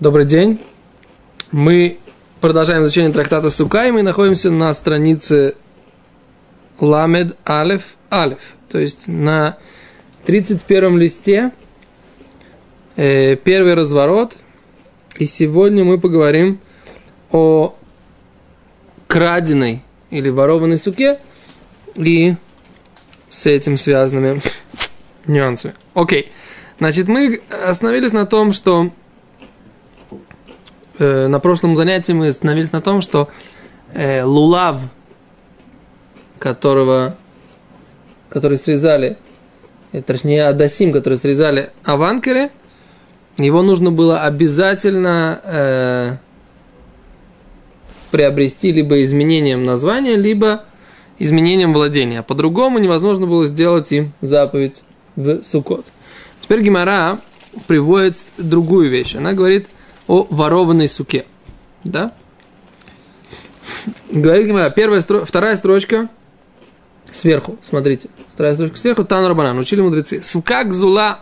Добрый день. Мы продолжаем изучение трактата Сука, и мы находимся на странице Ламед Алеф Алеф, то есть на 31 листе, э, первый разворот. И сегодня мы поговорим о краденой или ворованной суке и с этим связанными нюансами. Окей. Значит, мы остановились на том, что э, на прошлом занятии мы остановились на том, что э, лулав, которого, который срезали, э, точнее Адасим, который срезали Аванкере, его нужно было обязательно э, приобрести либо изменением названия, либо изменением владения. По-другому невозможно было сделать им заповедь в Сукот. Теперь Гимара приводит другую вещь. Она говорит – о ворованной суке. Да? Говорит Гимара, первая, стро... вторая строчка сверху, смотрите. Вторая строчка сверху, Тан Рабанан, учили мудрецы. Сука гзула,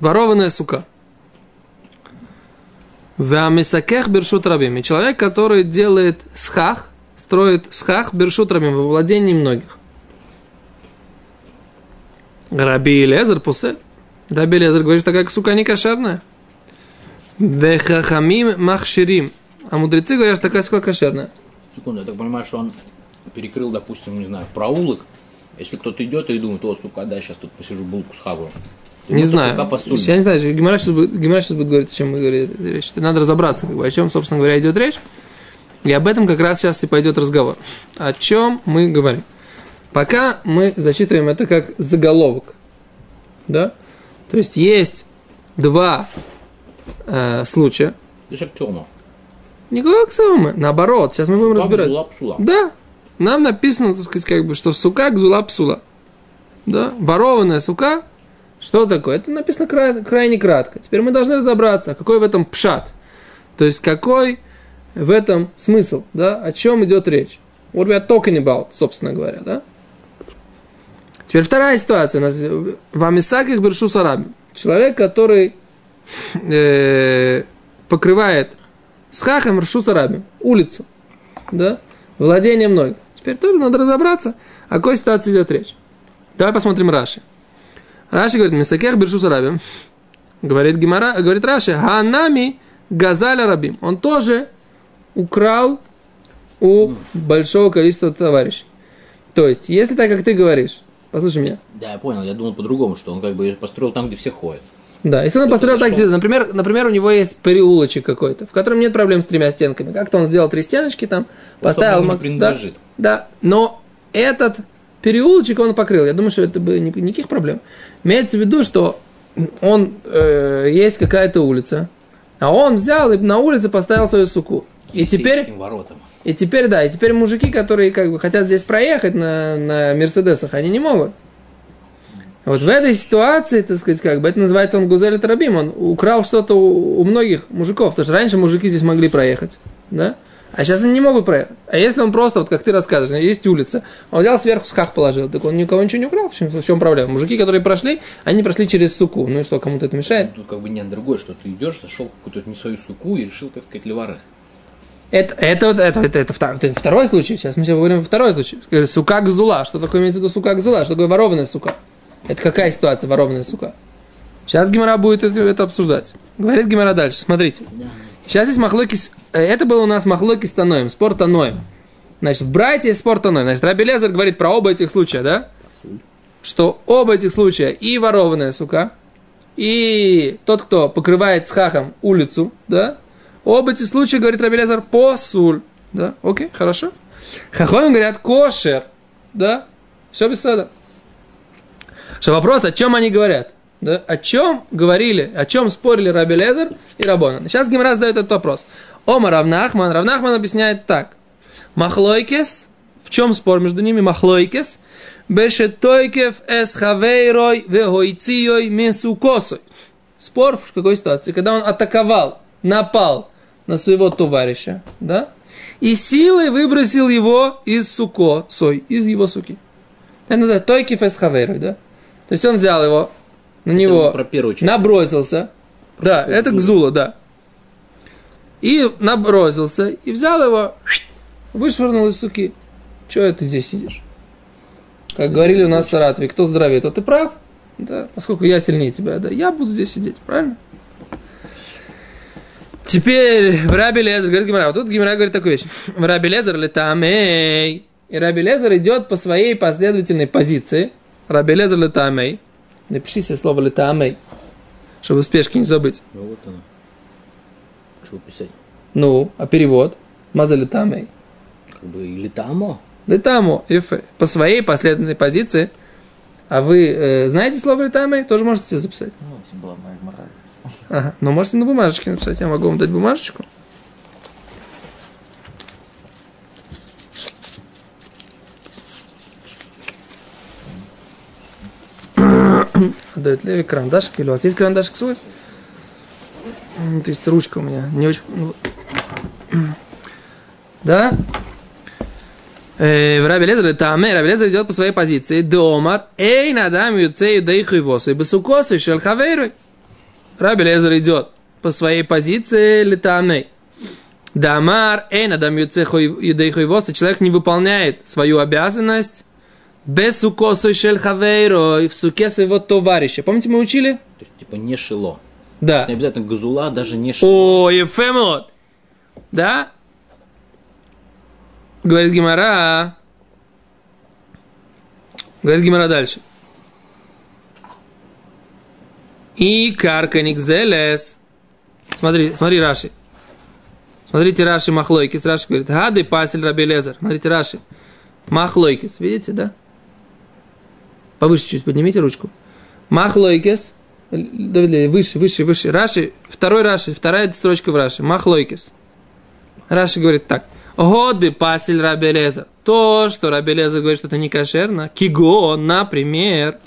ворованная сука. Вамисакех бершут рабим. И человек, который делает схах, строит схах бершут рабим во владении многих. Раби Лезер пусель. Раби Лезер говорит, такая сука не кошерная. Вехахамим махширим. А мудрецы говорят, что такая сколько кошерная. Секунду, я так понимаю, что он перекрыл, допустим, не знаю, проулок. Если кто-то идет и думает, о, сука, да, сейчас тут посижу булку с хаву. Не знаю. Я не знаю, Гимара сейчас, будет, Гимара сейчас будет говорить, о чем мы говорим речь. Надо разобраться, как бы, о чем, собственно говоря, идет речь. И об этом как раз сейчас и пойдет разговор. О чем мы говорим. Пока мы зачитываем это как заголовок. Да? То есть есть два э, случая. Как аксиома, наоборот, сейчас мы будем разбирать. Гзула, псула. Да, нам написано, так сказать, как бы, что сука гзула псула. Да, ворованная сука, что такое? Это написано край, крайне кратко. Теперь мы должны разобраться, какой в этом пшат. То есть, какой в этом смысл, да, о чем идет речь. What we are talking about, собственно говоря, да. Теперь вторая ситуация у нас. В Амисаках Бершу Сараби. Человек, который э, покрывает с хахом Ршусараби, улицу, да, владение мной. Теперь тоже надо разобраться, о какой ситуации идет речь. Давай посмотрим Раши. Раши говорит, Мисакех Бершусараби, говорит Гимара, говорит Раши, Ханами Газаля Рабим. Он тоже украл у большого количества товарищей. То есть, если так, как ты говоришь, послушай меня. Да, я понял, я думал по-другому, что он как бы построил там, где все ходят. Да, если он построил так, например, например, у него есть переулочек какой-то, в котором нет проблем с тремя стенками. Как-то он сделал три стеночки там, поставил... Он принадлежит. Да, да, но этот переулочек он покрыл. Я думаю, что это бы никаких проблем. Имеется в виду, что он э, есть какая-то улица, а он взял и на улице поставил свою суку. И теперь, воротам. и теперь, да, и теперь мужики, которые как бы хотят здесь проехать на, на Мерседесах, они не могут. Вот в этой ситуации, так сказать, как бы это называется он Гузель Тарабим, он украл что-то у, у многих мужиков, потому что раньше мужики здесь могли проехать, да? А сейчас они не могут проехать. А если он просто, вот как ты рассказываешь, есть улица, он взял сверху сках положил, так он никого ничего не украл, в чем, в чем проблема? Мужики, которые прошли, они прошли через суку. Ну и что, кому-то это мешает? Тут как бы нет другое, что ты идешь, зашел какую-то не свою суку и решил, так сказать, леварых. Это, это, это, это, это, это, второй, это второй случай. Сейчас мы сейчас говорим второй случай. Сука гзула. Что такое имеется в виду сука гзула? Что такое ворованная сука? Это какая ситуация, ворованная сука? Сейчас Гимара будет это, это обсуждать. Говорит Гимара дальше, смотрите. Сейчас есть махлокис, э, это было у нас махлокис таноем, спор таноем. Значит, в братье спор таноем. Значит, Раби Лезер говорит про оба этих случая, да? Что оба этих случая, и ворованная сука, и тот, кто покрывает с хахом улицу, да? Оба эти случая, говорит Раби Лезер, посуль. Да, окей, хорошо. Хахоим говорят кошер, да? Все без сада. Что вопрос, о чем они говорят? Да? О чем говорили, о чем спорили Раби Лезер и Рабона? Сейчас Гимра задает этот вопрос. Ома Равнахман. Равнахман объясняет так. Махлойкес, в чем спор между ними? Махлойкес. Бешетойкев эс хавейрой вегойциой месукосой. Спор в какой ситуации? Когда он атаковал, напал на своего товарища, да? И силой выбросил его из суко, сой, из его суки. Это называется тойкев эс хавейрой, да? То есть он взял его, на него, про первую набросился. Про да, это Гзула, да. И набросился, и взял его, вышвырнул из суки. Чего ты здесь сидишь? Как говорили у нас в Саратове, кто здоровее, тот и прав. Да, поскольку я сильнее тебя, да, я буду здесь сидеть, правильно? Теперь в Раби Лезер, говорит Гимара, вот тут Гимара говорит такую вещь. В Раби Лезер летамей. И Раби Лезер идет по своей последовательной позиции. Раби Лезер летамей. Напиши себе слово летамей, чтобы успешки не забыть. Ну вот оно. Что писать? Ну, а перевод? Маза летамей. Как бы? Летамо, ефе. По своей последовательной позиции. А вы э, знаете слово летамей? Тоже можете себе записать. Ну, была моя гмара. Ага. Но можете на бумажечке написать. Я могу вам дать бумажечку. Дает Леви карандашик. Или у вас есть карандашик свой? То есть ручка у меня не очень... ну. Да? Э, В Раби Лезер, Таме, Раби Лезер идет по своей позиции. Домар, эй, надам, юцею, да их и восы, бесукосы, шелхаверой. Раби Лезер идет по своей позиции летамней. Дамар, эй, надам, юцею, и восы. Человек не выполняет свою обязанность без сукосу шельхаверой в суке своего товарища. Помните, мы учили? То есть, типа, не шило. Да. Не обязательно газула, даже не шило. О, Ефемот. Да? Говорит Гимара. Говорит Гимара дальше. И карканик зелес. Смотри, смотри, Раши. Смотрите, Раши Махлойкис. Раши говорит, гады пасель Раби Лезер. Смотрите, Раши. Махлойкис. Видите, да? Повыше чуть поднимите ручку. Леви, выше, выше, выше. Раши, второй Раши, вторая строчка в Раши. Махлойкис. Раши говорит так. Годы пасель Раби Лезер. То, что Раби Лезер говорит, что это не кошерно. Киго, например,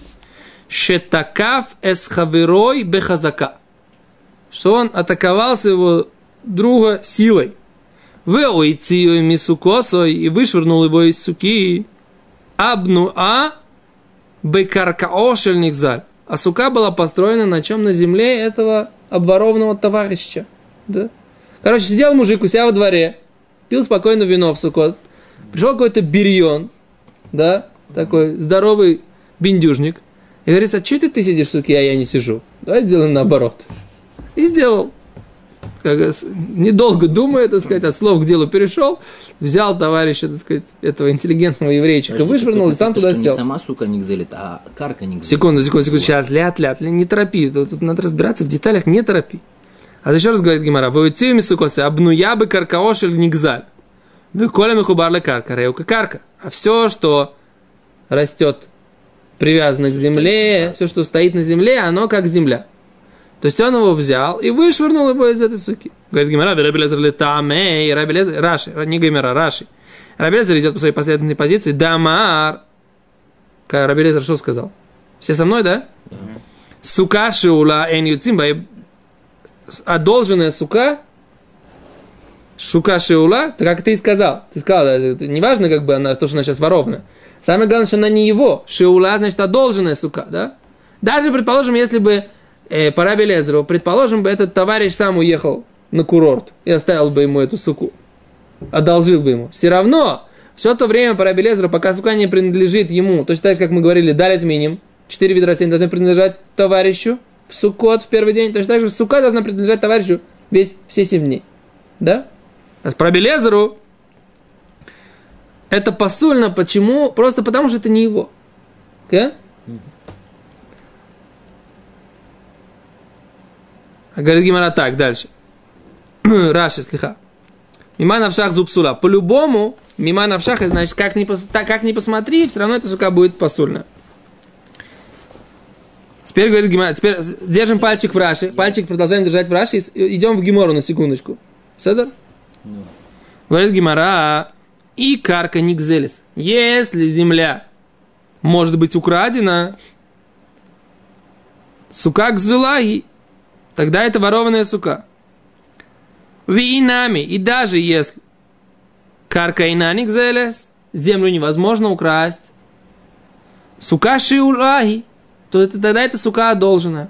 шетакав эсхаверой бехазака. Что он атаковал своего друга силой. Вы уйцию мисукосой и вышвырнул его из суки. Абну а бекаркаошель нихзаль. А сука была построена на чем? На земле этого обворованного товарища. Да? Короче, сидел мужик у себя во дворе, пил спокойно вино в сукот. Пришел какой-то бирьон, да, такой здоровый биндюжник. И говорит, а что ты, ты сидишь в суке, а я не сижу? Давай сделаем наоборот. И сделал. Недолго думая, так сказать, от слов к делу перешел, взял товарища, так сказать, этого интеллигентного еврейчика, Подожди, вышвырнул и сам туда сел. Не сама сука не гзелит, а карка не гзелит. Секунду, секунду, секунду. Сейчас, ляд, ляд, не торопи. Тут, надо разбираться в деталях, не торопи. А еще раз говорит Гимара. Вы уйти мисукосы, обнуя бы каркаошель нигзаль. Вы коля михубарля карка, реука карка. А все, что растет привязано к земле, все, что стоит на земле, оно как земля. То есть он его взял и вышвырнул его из этой суки. Говорит Гимара, Раби Лезер летамей, Раби Лезер, Раши, не Гимара, Раши. Раби Лезер идет по своей последовательной позиции, Дамар. Как Раби Лезер что сказал? Все со мной, да? Сука шиула эн юцимба. Одолженная сука, шука шиула, как ты и сказал. Ты сказал, это не важно, как бы она, то, что она сейчас воровна. Самое главное, что она не его. Шиула, значит, одолженная сука, да? Даже, предположим, если бы э, по Раби предположим, бы этот товарищ сам уехал на курорт и оставил бы ему эту суку. Одолжил бы ему. Все равно, все то время по Раби пока сука не принадлежит ему, точно так как мы говорили, далит миним, четыре вида растений должны принадлежать товарищу в сукот в первый день, точно так же сука должна принадлежать товарищу весь все семь дней. Да? А по Раби это посульно, почему? Просто потому, что это не его. Okay? А говорит Гимара так, дальше. Раши, слиха. Мима навшах зубсула. По-любому, мима навшах, это значит, как ни, так, как ни посмотри, все равно эта сука будет посульна. Теперь говорит Гимара, теперь держим пальчик в Раши, пальчик продолжаем держать в Раши, идем в Гимору на секундочку. Седер? Говорит Гимара, и карка никзелис. Если земля может быть украдена, сука кзулаги, тогда это ворованная сука. Винами, и даже если карка инаник зелес, землю невозможно украсть, сука шиулаги, то это, тогда это сука одолжена.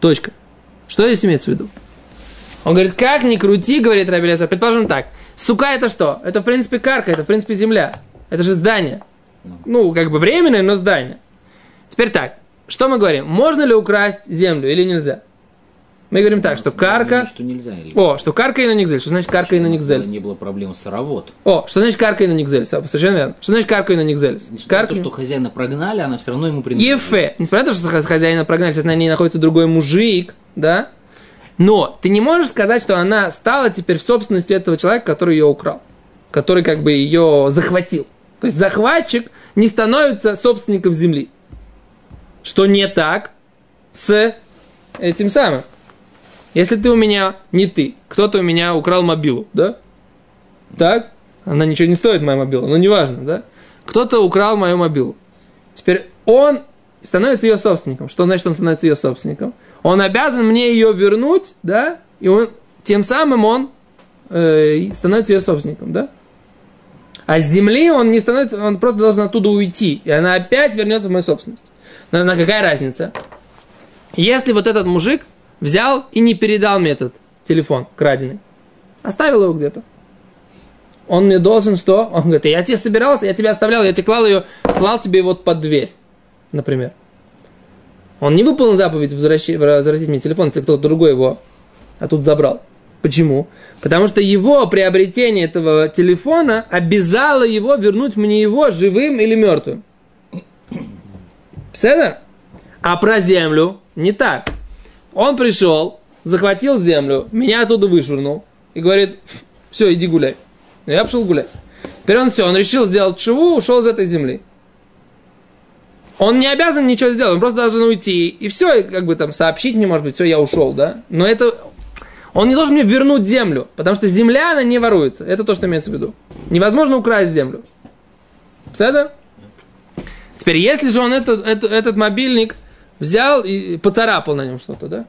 Точка. Что здесь имеется в виду? Он говорит, как ни крути, говорит Рабелезер. Предположим так. Сука это что? Это, в принципе, карка, это, в принципе, земля. Это же здание. Ну, как бы временное, но здание. Теперь так. Что мы говорим? Можно ли украсть землю или нельзя? Мы говорим так, что карка... Что нельзя. Или... О, что карка и на нигзель. Что значит карка и на нигзель? Не было проблем с равот. О, что значит карка и на нигзель? Совершенно верно. Что значит карка и на нигзель? На то, что хозяина прогнали, она все равно ему принадлежит. Ефе. Несмотря на то, что хозяина прогнали, сейчас на ней находится другой мужик, да? Но ты не можешь сказать, что она стала теперь в собственности этого человека, который ее украл. Который как бы ее захватил. То есть захватчик не становится собственником земли. Что не так с этим самым. Если ты у меня не ты, кто-то у меня украл мобилу, да? Так? Она ничего не стоит, моя мобила, но неважно, да? Кто-то украл мою мобилу. Теперь он становится ее собственником. Что значит он становится ее собственником? Он обязан мне ее вернуть, да? И он, тем самым он э, становится ее собственником, да? А с земли он не становится, он просто должен оттуда уйти, и она опять вернется в мою собственность. Но, но какая разница? Если вот этот мужик взял и не передал мне этот телефон краденый. Оставил его где-то. Он мне должен что? Он говорит, я тебе собирался, я тебя оставлял, я тебе клал ее, клал тебе вот под дверь, например. Он не выполнил заповедь возвращать, возвратить мне телефон, если кто-то другой его а тут забрал. Почему? Потому что его приобретение этого телефона обязало его вернуть мне его живым или мертвым. Все А про землю не так. Он пришел, захватил землю, меня оттуда вышвырнул и говорит, все, иди гуляй. Я пошел гулять. Теперь он все, он решил сделать чего, ушел из этой земли. Он не обязан ничего сделать, он просто должен уйти. И все, и как бы там сообщить мне, может быть, все, я ушел, да? Но это... Он не должен мне вернуть землю, потому что земля, она не воруется. Это то, что имеется в виду. Невозможно украсть землю. Все Теперь, если же он этот, этот, этот мобильник взял и поцарапал на нем что-то, да?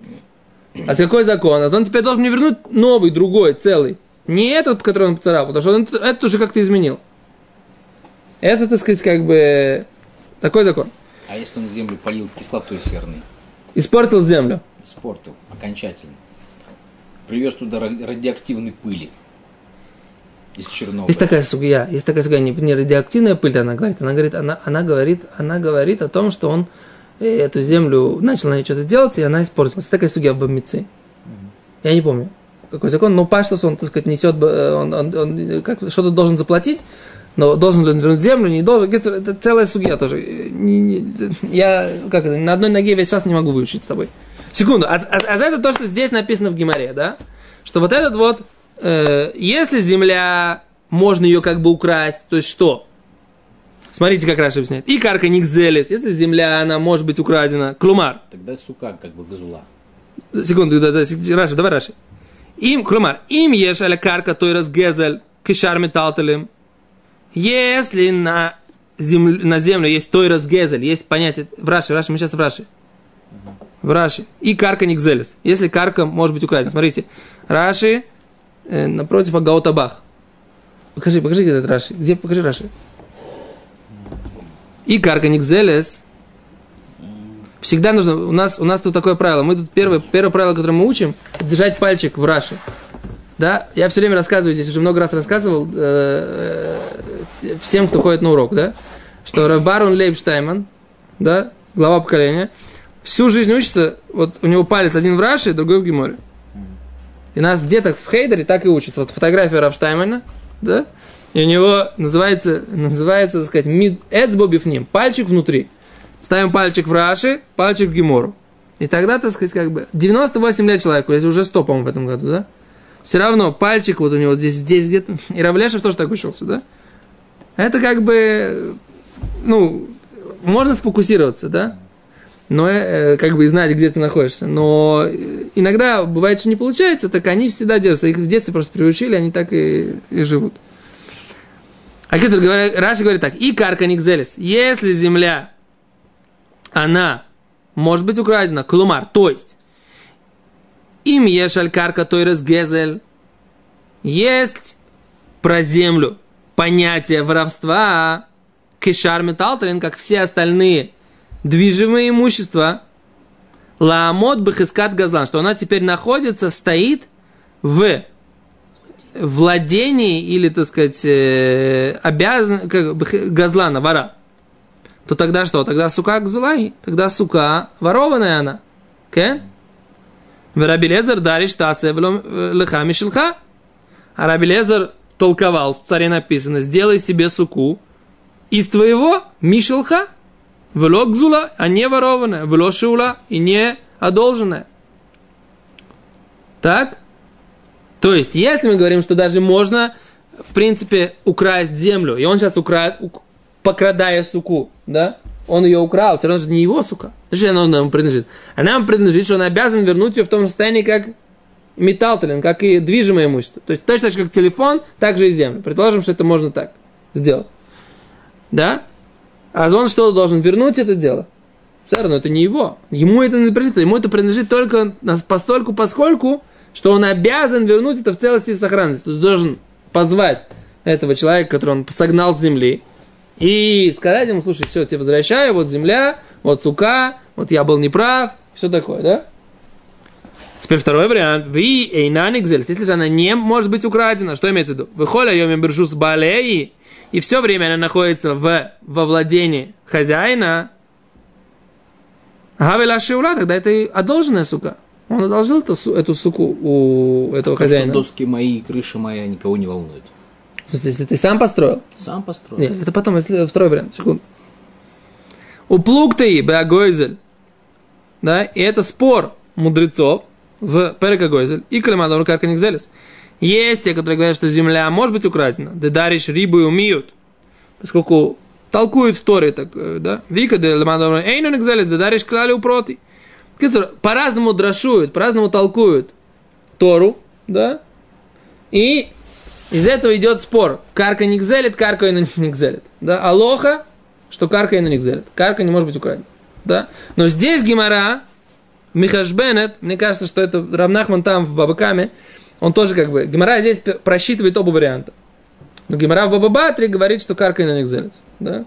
А с какой закон? А он теперь должен мне вернуть новый, другой, целый. Не этот, который он поцарапал, потому что он этот уже как-то изменил. Это, так сказать, как бы такой закон. А если он землю полил кислотой серной? Испортил землю. Испортил, окончательно. Привез туда радиоактивной пыли. Из Чернобыля. Есть такая сугия, есть такая сугия, не, не радиоактивная пыль, она говорит, она говорит, она, она говорит, она говорит о том, что он эту землю, начал на ней что-то делать, и она испортилась. Такая судья в Бамице. Я не помню, какой закон, но Паштус, он, так сказать, несет, э, он, он, он как, что-то должен заплатить, но должен ли он вернуть землю, не должен. Это целая судья тоже. Не, не, я как это, на одной ноге весь час не могу выучить с тобой. Секунду. А, а, а это то, что здесь написано в Гимаре, да? Что вот этот вот, э, если земля, можно ее как бы украсть, то есть что? Смотрите, как Раша объясняет. И карка никзелес, если земля, она может быть украдена. Клумар. Тогда сука как бы газула. Секунду, да, да, Раша, давай Раша. Им, клумар, им ешь аля карка той раз гезель, кишар металтелем. Если на землю, на землю есть той раз гезель, есть понятие, в Раши, в Раши, мы сейчас в Раши. В Раши. И карка никзелес. Если карка может быть украдена. Смотрите, Раши э, напротив Агаутабах. Покажи, покажи, где этот Раши. Где, покажи Раши. И карканикзелес всегда нужно, у нас, у нас тут такое правило, мы тут первое, первое правило, которое мы учим, держать пальчик в раше. Да, я все время рассказываю, здесь уже много раз рассказывал э, э, всем, кто ходит на урок, да, что Барон Лейбштайман, да, глава поколения, всю жизнь учится, вот у него палец один в Раше, другой в Геморе. И нас деток в Хейдере так и учатся. Вот фотография Рафштаймана, да, и у него называется, называется, так сказать, мид ним, пальчик внутри. Ставим пальчик в Раши, пальчик в Гемору. И тогда, так сказать, как бы 98 лет человеку, если уже 100, по-моему, в этом году, да? Все равно пальчик вот у него здесь, здесь где-то. И Равляшев тоже так учился, да? Это как бы, ну, можно сфокусироваться, да? Но э, как бы и знать, где ты находишься. Но иногда бывает, что не получается, так они всегда держатся. Их в детстве просто приучили, они так и, и живут. А говорит, Раши говорит так, и карка никзелес, если земля, она может быть украдена, клумар, то есть, им ешаль карка той гезель, есть про землю понятие воровства, кешар металтрин, как все остальные движимые имущества, ламот бахискат газлан, что она теперь находится, стоит в владении или, так сказать, э, обязан, как, газлана, вора, то тогда что? Тогда сука гзулай, тогда сука ворованная она. Кен? Раби Лезер даришь тасе леха мишелха. А Раби Лезер толковал, в царе написано, сделай себе суку из твоего мишелха, вело а не ворованная, вело и не одолженная. Так? То есть, если мы говорим, что даже можно, в принципе, украсть землю, и он сейчас украет, покрадая суку, да, он ее украл, все равно же не его сука. Зачем она нам принадлежит? Она нам принадлежит, что он обязан вернуть ее в том состоянии, как металл, как и движимое имущество. То есть точно так же, как телефон, так же и землю. Предположим, что это можно так сделать. Да? А он что должен вернуть это дело? Все равно это не его. Ему это не принадлежит. Ему это принадлежит только постольку, поскольку, что он обязан вернуть это в целости и сохранности. То есть должен позвать этого человека, которого он согнал с земли, и сказать ему, слушай, все, тебе возвращаю, вот земля, вот сука, вот я был неправ, все такое, да? Теперь второй вариант. Ви эйнаникзельс. Если же она не может быть украдена, что имеется в виду? Выходя ее бершус балеи, и все время она находится в, во владении хозяина, Гавела Шиула, тогда это одолженная сука. Он одолжил эту, эту суку у этого а то, хозяина. Что доски мои, крыша моя никого не волнует. Если ты сам построил? Сам построил. Нет, это потом, если второй вариант, секунду. У плугтаи беагойзель, да, и это спор мудрецов в Перекагойзель и Калимадор Карканикзелес. Есть те, которые говорят, что земля может быть украдена, да даришь рибу и умеют, поскольку толкуют в Торе, так, э, да, Вика де Ламадор Эйну Никзелес, да даришь клали упроти. По-разному драшуют, по-разному толкуют Тору, да, и из этого идет спор. Карка не гзелит, карка не гзелит. Да? Алоха, что карка не гзелит. Карка не может быть украдена. Да? Но здесь Гимара, Михаш Беннет, мне кажется, что это Равнахман там в Бабакаме, он тоже как бы, Гимара здесь просчитывает оба варианта. Но Гимара в Бабабатре говорит, что карка не гзелит. Да?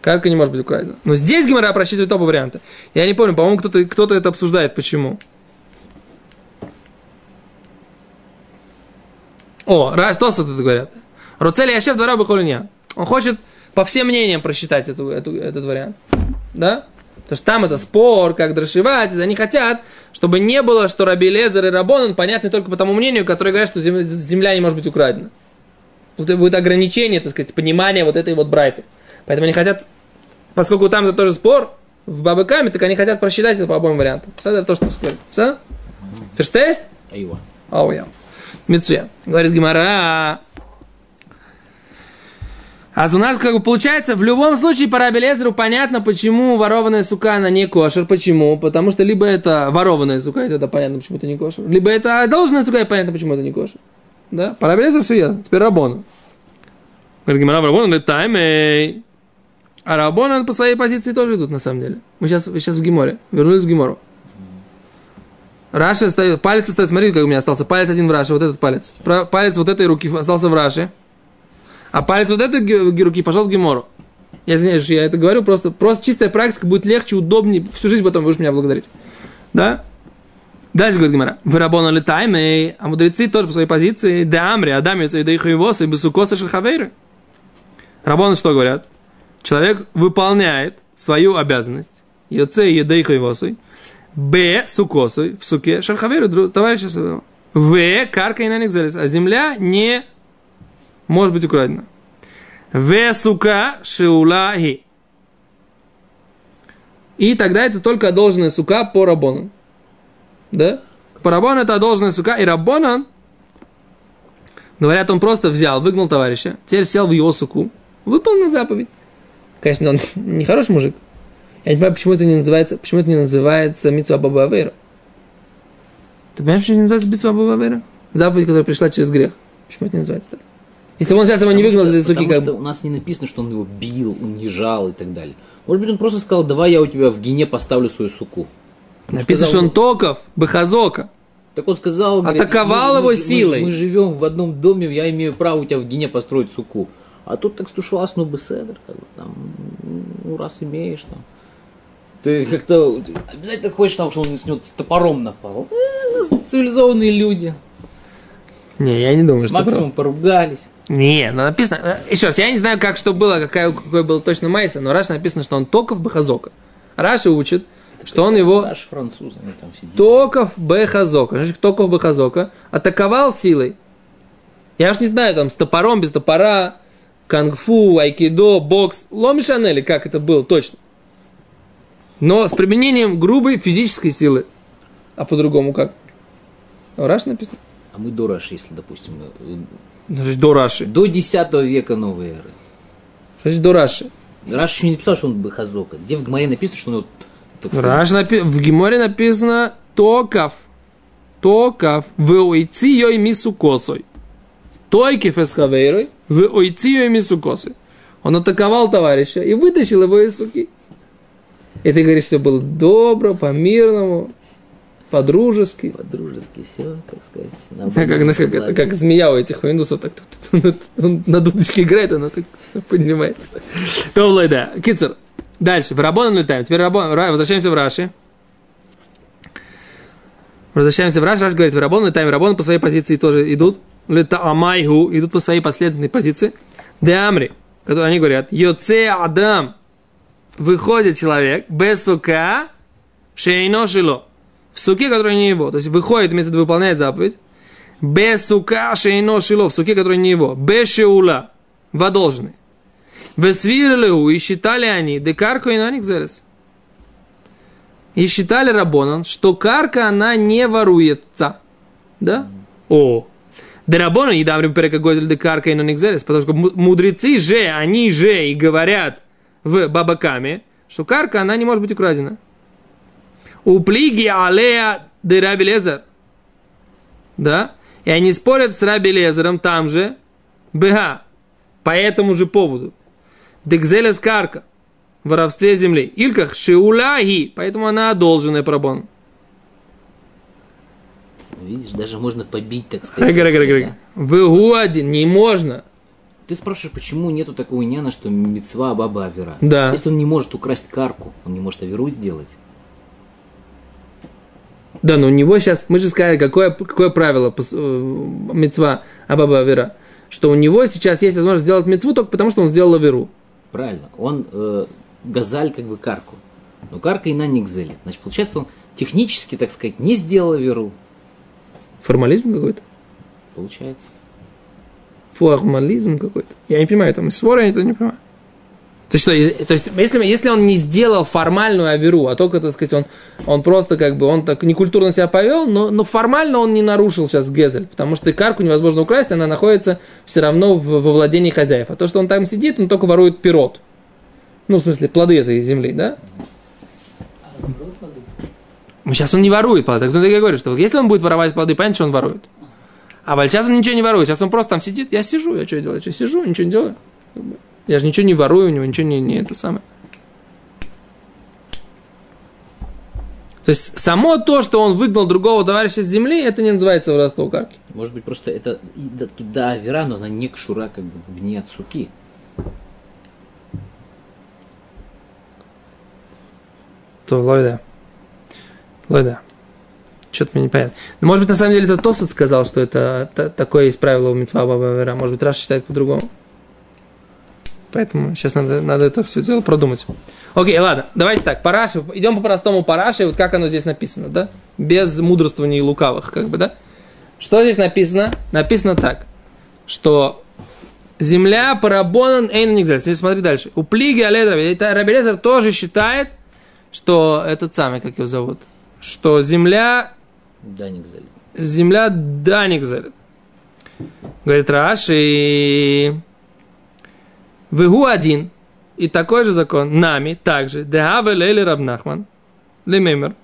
Карка не может быть украдена. Но здесь Гимара просчитывает оба варианта. Я не помню, по-моему, кто-то, кто-то это обсуждает. Почему? О, раз, то, тут говорят. Руцели Яшев двора Бахолиня. Он хочет по всем мнениям просчитать эту, эту, этот вариант. Да? Потому что там это спор, как драшивать. Они хотят, чтобы не было, что Раби Лезер и Рабонан понятны только по тому мнению, которое говорят, что земля не может быть украдена. Тут будет ограничение, так сказать, понимания вот этой вот брайты. Поэтому они хотят, поскольку там это тоже спор, в Бабыкаме, так они хотят просчитать это по обоим вариантам. Это то, что сказали. Все? Ферштест? Ау, я. Мецуя. Говорит Гимара. А у нас, как бы, получается, в любом случае по Рабелезеру понятно, почему ворованная сука, она не кошер. Почему? Потому что либо это ворованная сука, и тогда понятно, почему это не кошер. Либо это должная сука, и понятно, почему это не кошер. Да? По Рабелезеру все ясно. Теперь Рабона. Говорит Гимара, Рабона, таймей. А Рабона по своей позиции тоже идут, на самом деле. Мы сейчас, сейчас в Гиморе. Вернулись в Гимору. Раша стоит, палец остается, смотри, как у меня остался, палец один в Раше, вот этот палец. Палец вот этой руки остался в Раше, а палец вот этой руки пошел в Гемору. Я извиняюсь, я это говорю, просто, просто чистая практика будет легче, удобнее, всю жизнь потом будешь меня благодарить. Да? Дальше говорит Гимара. Вырабона летайме, а мудрецы тоже по своей позиции, да амри, адамица и да их и бесукоса шельхавейры. Рабоны что говорят? Человек выполняет свою обязанность, йоце и едейха и Б. Сукосой в суке шархаверу товарища своего. В. Карка и на А земля не может быть украдена. В. Сука шиулахи. И тогда это только одолженная сука по рабону. Да? По рабону это одолженная сука. И рабонан, говорят, он просто взял, выгнал товарища, теперь сел в его суку, выполнил заповедь. Конечно, он не хороший мужик, я не понимаю, почему это не называется, почему это не называется Митсва Баба Авейра. Ты понимаешь, почему это не называется Митсва Баба Авейра? Заповедь, которая пришла через грех. Почему это не называется так? Если он сейчас его не выгнал этой суки, как... у нас не написано, что он его бил, унижал и так далее. Может быть, он просто сказал, давай я у тебя в гене поставлю свою суку. Он написано, сказал, что он Токов, Бахазока. Так он сказал, атаковал говорит, его мы, силой. Мы, мы живем в одном доме, я имею право у тебя в гене построить суку. А тут так стушевался, ну, беседр, как бы, там, ну, раз имеешь, там. Ты как-то обязательно хочешь там, чтобы он с него с топором напал. Э, цивилизованные люди. Не, я не думаю, что Максимум поругались. Не, ну написано... э, Еще раз, я не знаю, как что было, какая, какой был точно Майса, но Раш написано, что он Токов Бахазока. Раши учит, что он его Наш француз, они там сидят. Токов Бехазока. Значит, Токов Бехазока атаковал силой. Я уж не знаю, там, с топором, без топора, кунг-фу, айкидо, бокс, ломишан или как это было точно. Но с применением грубой физической силы. А по-другому как? Раш написано. А мы до Раши, если, допустим, э, Значит, до Раши. до 10 века новой эры. Значит, до Раши. Раш еще не написал, что он Бахазока. Где в Гмаре написано, что он, вот, так сказать, Раш напи- в Геморе написано Токов. Токов в ойци мису косой. Тойки фесхавейрой в ойци мису косой. Он атаковал товарища и вытащил его из суки. И ты говоришь, все было добро, по-мирному, по-дружески. по-дружески все, так сказать. Как, знаешь, как, это, как змея у этих у индусов, так тут- тут- он на дудочке играет, она так поднимается. То, да. Кицер. Дальше. В Рабон летаем. Теперь Рабон, Ра- возвращаемся в Раши. Возвращаемся в Раши. Раш говорит, в Рабон летаем. Рабон по своей позиции тоже идут. Лета Амайгу идут по своей последовательной позиции. Де Амри, которые они говорят, Йоце Адам, выходит человек, без сука, шейно шило. В суке, который не его. То есть выходит, виду, выполняет заповедь. Без сука шейно шило. В суке, который не его. Без шеула. В одолженный. Весвирлеу и считали они, декарку и наник зелес. И считали Рабонан, что карка, она не воруется. Да? О. Дерабона и дамрим перекагозель декарка и наник зелес. Потому что му- мудрецы же, они же и говорят в Бабакаме, что карка, она не может быть украдена. У плиги алея де Раби Лезер. Да? И они спорят с Раби Лезером там же. Бега. По этому же поводу. Декзелес карка. В воровстве земли. Ильках шиуляги. Поэтому она одолженная пробон. Видишь, даже можно побить, так сказать. Рега, рега, рега, да. рега. В один не можно. Ты спрашиваешь, почему нету такого няна, что мецва баба авера? Да. Если он не может украсть карку, он не может аверу сделать. Да, но у него сейчас, мы же сказали, какое, какое правило э, мецва Абаба Авера, что у него сейчас есть возможность сделать мецву только потому, что он сделал Аверу. Правильно. Он э, газаль как бы карку. Но карка и на не гзелит. Значит, получается, он технически, так сказать, не сделал аверу. Формализм какой-то. Получается. Формализм какой-то. Я не понимаю, там свора я это не понимаю. То есть, что, то есть если, если он не сделал формальную аверу, а только, так сказать, он, он просто как бы, он так некультурно себя повел, но, но формально он не нарушил сейчас Гезель, потому что карку невозможно украсть, она находится все равно в, во владении хозяев. А то, что он там сидит, он только ворует пирот. Ну, в смысле, плоды этой земли, да? Ну, Сейчас он не ворует плоды. Так я говорю, что если он будет воровать плоды, понятно, что он ворует. А сейчас он ничего не ворует. Сейчас он просто там сидит. Я сижу, я что делаю? Я сижу, ничего не делаю. Я же ничего не ворую, у него ничего не, не это самое. То есть само то, что он выгнал другого товарища с земли, это не называется воровство карки. Может быть, просто это да, авера, но она не кшура, как бы не от суки. То Лойда. Лойда. Что-то мне непонятно. Но, может быть, на самом деле это Тосус сказал, что это та- такое есть правило у Митцва Баба Вера. Может быть, Раш считает по-другому. Поэтому сейчас надо, надо это все дело продумать. Окей, ладно, давайте так, параши, идем по-простому параши, вот как оно здесь написано, да? Без мудрствований лукавых, как бы, да? Что здесь написано? Написано так, что земля парабонан эйн нельзя. Смотри дальше. У плиги аледра, это Рабелезер тоже считает, что этот самый, как его зовут, что земля, Да, не гзелит. земля даникзер. Говорит Раши, Вегу один. И такой же закон нами также. Деаве лейли Рабнахман. Лемемер.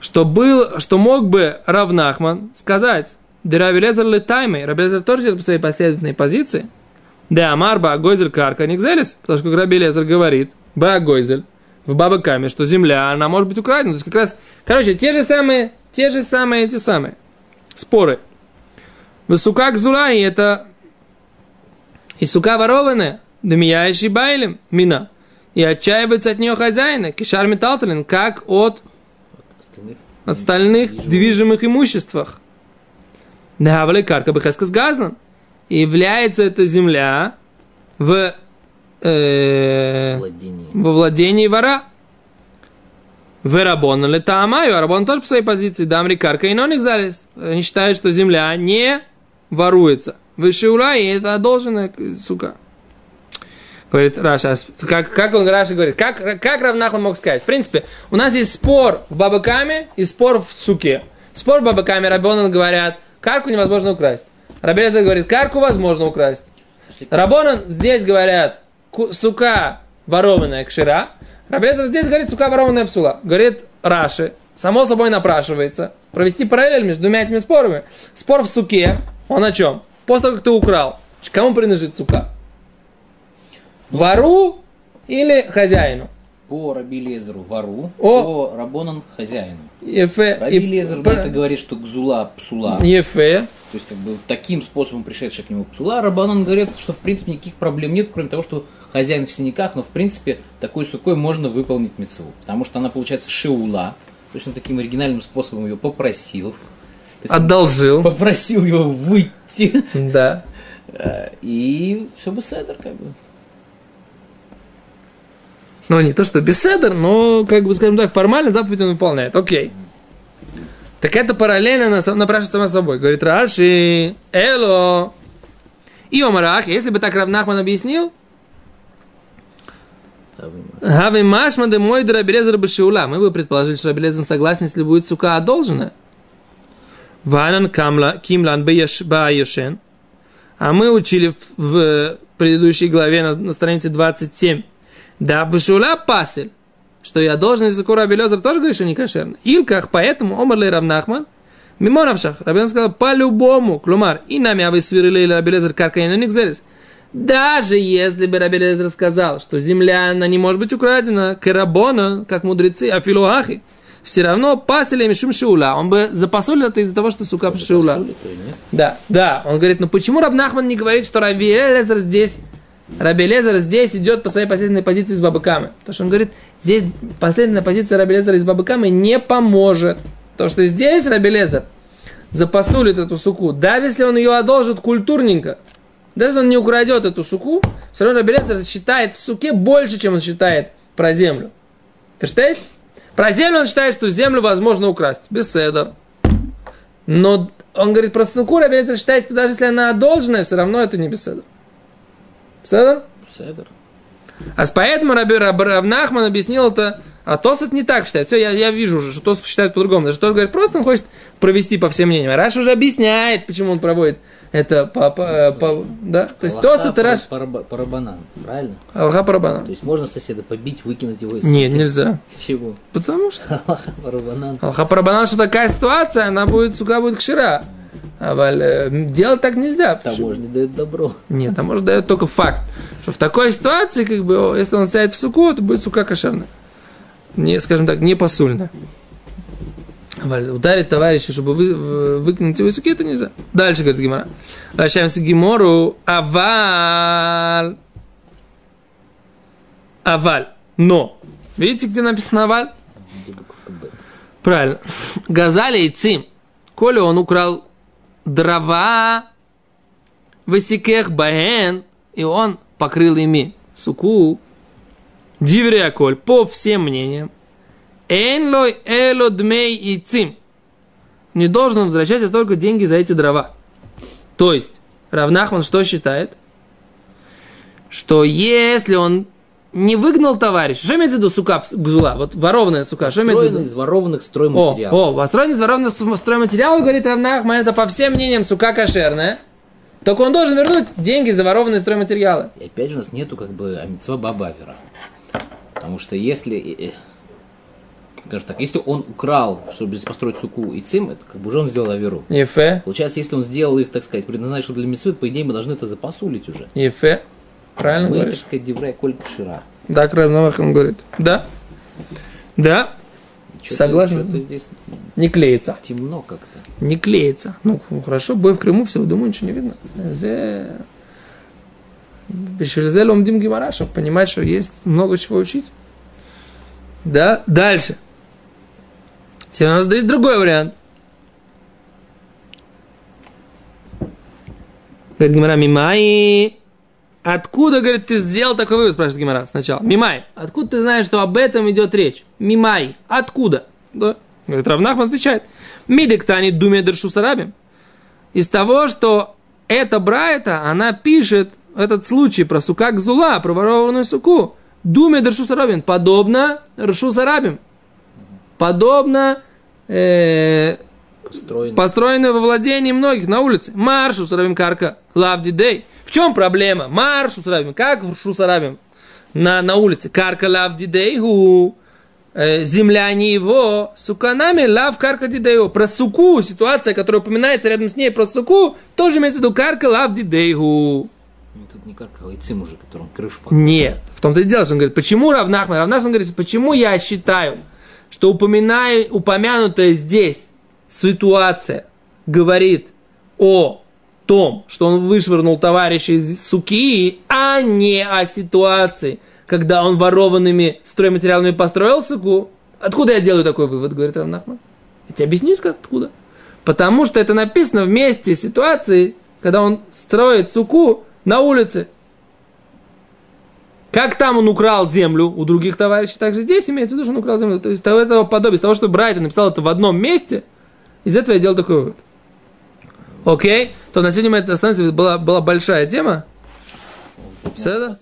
Что, был, что мог бы Равнахман сказать, де Равелезер летаймей, Равелезер тоже идет по своей последовательной позиции, де Амар Баагойзель Карка Никзелес, потому что Рабелезер говорит, Баагойзель, в Бабакаме, что земля, она может быть украдена. То есть как раз, короче, те же самые, те же самые, эти самые споры. Высука Кзулай, это и сука ворованная, дымияешь и байлем, мина. И отчаивается от нее хозяина, кишар металталин, как от Остальных движимых имуществах. Навали карка бехескас газлан. Является эта земля в, э, Владение. во владении вора. Верабон или Таамаю, а Рабон тоже по своей позиции, Дамри Карка и залез. Они считают, что земля не воруется. И это одолженная, сука. Говорит Раша, как, как он Раши говорит, как, как Рав Нахман мог сказать? В принципе, у нас есть спор в Баба Каме и спор в Сукке. Спор в Баба Каме, Рабанан говорят, карку невозможно украсть. Раби Элиэзер говорит, карку возможно украсть. Рабанан здесь говорят, сука ворованная кшира. Раби Элиэзер здесь говорит, сука ворованная псула. Говорит Раши, само собой напрашивается провести параллель между двумя этими спорами. Спор в суке, он о чем? После того, как ты украл, кому принадлежит сука? Вору или хозяину? По Раби Лезеру вору, О. по Рабонан хозяину. Ефе. Раби и- Лезер п- на это говорит, что гзула псула. Ефе. То есть, как бы, таким способом пришедшая к нему псула, Рабанан говорит, что, в принципе, никаких проблем нет, кроме того, что хозяин в синяках, но, в принципе, такой сукой можно выполнить мецву. Потому что она, получается, шиула. То есть, он таким оригинальным способом ее попросил. Есть, он Отдолжил. Попросил его выйти. Да. Э, И все бы седер, как бы. Ну, не то, что беседер, но, как бы, скажем так, формально заповедь он выполняет. Окей. Так это параллельно на- напрашивается само собой. Говорит Раши, эло. И Омарах, если бы так Равнахман объяснил, Хави машма де мой драбелезер башиула. Мы бы предположили, что Рабелезер согласен, если будет сука одолжена. Ванан камла кимлан баешен. А мы учили в, предыдущей главе на, на странице 27. Да, башиула пасель. Что я должен, если суку Рабелезер тоже говорит, что не кошерно. Илках, поэтому Омарлей Равнахман Миморавшах. Рабелезер сказал, по-любому. Клумар, и нами а вы свирили Рабелезер каркаина никзелис. Даже если бы Рабелезер сказал, что земля, она не может быть украдена, керабона, как мудрецы, афилуахи, все равно пасили мишум шиула. Он бы запасулил это из-за того, что сука шиула. Да, да. Он говорит, ну почему Рабнахман не говорит, что Рабелезер здесь, Рабелезер здесь идет по своей последней позиции с Бабыкамы? Потому что он говорит, здесь последняя позиция Рабелезера из Бабыкамы не поможет. То, что здесь Рабелезер запасулит эту суку, даже если он ее одолжит культурненько, даже если он не украдет эту суку, все равно Рабелезер считает в суке больше, чем он считает про землю. Verstehst? Про землю он считает, что землю возможно украсть. Без седа. Но он говорит про суку, Рабелезер считает, что даже если она одолженная, все равно это не беседа. Седа? Седер. А поэтому Раби Раб- Равнахман объяснил это, а Тосет не так считает. Все, я, я вижу уже, что Тосет считает по-другому. Даже Тосет говорит, просто он хочет провести по всем мнениям. А Раш уже объясняет, почему он проводит это по, по, по- да? То есть Аллаха Тосет и Раш... по- по- по рабанан, правильно? Алха Парабана. То есть можно соседа побить, выкинуть его из Нет, нельзя. Чего? Потому что Аллаха Парабанан. Алха Парабана, что такая ситуация, она будет, сука, будет кшира. А валь, э, делать так нельзя. Таможня дает добро. Нет, там может дает только факт, что в такой ситуации, как бы, если он сядет в суку, то будет сука кошерная. Не, скажем так, не посульная. Ударить товарища, чтобы вы, выкинуть его из суки, это нельзя. Дальше, говорит Гимара. Возвращаемся к Гимору. Аваль. Аваль. Но. Видите, где написано аваль? Правильно. Газали и Цим. Коли он украл дрова, высекех баэн, и он покрыл ими суку, диврия коль, по всем мнениям, эн лой эло дмей и цим. Не должен возвращать а только деньги за эти дрова. То есть, Равнахман что считает? Что если он не выгнал товарища, что имеется в виду сука гзула? Вот ворованная сука, что имеется в виду? из ворованных О, стройматериалов. о, построен из ворованных стройматериалов, говорит Равнахман, это по всем мнениям сука кошерная. Только он должен вернуть деньги за ворованные стройматериалы. И опять же у нас нету как бы амитсва бабавера. Потому что если, скажем так, если он украл, чтобы построить суку и цим, это как бы уже он сделал аверу. Ефе, Получается, если он сделал их, так сказать, предназначил для митцвы, по идее мы должны это запасулить уже. ефе. Правильно Мы, говоришь? так сказать, деврая коль кшира. Да, Равнахман говорит. Да. Да, Чё-то- Согласен. чё-то здесь не клеится. темно как-то. Не клеится. Ну, хорошо, бой в Крыму, все, думаю, ничего не видно. Зе... Бешвильзе ломдим гемора, чтобы понимать, что есть много чего учить. Да, дальше. Теперь у нас есть другой вариант. Говорит Гимара, мимай. Откуда, говорит, ты сделал такой вывод, спрашивает Гимара сначала. Мимай. Откуда ты знаешь, что об этом идет речь? Мимай. Откуда? Да. Говорит, Равнахман отвечает. Мидектани думе дершу сарабим. Из того, что эта Брайта, она пишет этот случай про сука Гзула, про ворованную суку. Думе дершу сарабим. Подобно Ршу сарабим. Подобно э, Построен. построенную во владении многих на улице. Маршу сарабим карка. Лавди дей. В чем проблема? Маршу сарабим. Как в шусарабим? На, на улице. Карка лавди дей гу. Э, земляне его, суканами, лав карка дидею. Про суку, ситуация, которая упоминается рядом с ней, про суку, тоже имеется в виду карка лав дидейгу. Ну, Тут не карка, а яйцем уже, которым крышу покрыл. Нет, в том-то и дело, что он говорит, почему Равнахман? Равнахман говорит, почему я считаю, что упоминаю, упомянутая здесь ситуация говорит о том, что он вышвырнул товарища из суки, а не о ситуации, когда он ворованными стройматериалами построил суку. Откуда я делаю такой вывод, говорит Равнахман? Я тебе объясню, как откуда. Потому что это написано вместе с ситуацией, когда он строит суку на улице. Как там он украл землю у других товарищей, так же здесь имеется в виду, что он украл землю. То есть того этого подобия, из того, что Брайтон написал это в одном месте, из этого я делал такой вывод. Окей, то на сегодня мы это остановимся. Была, была большая тема. Все это?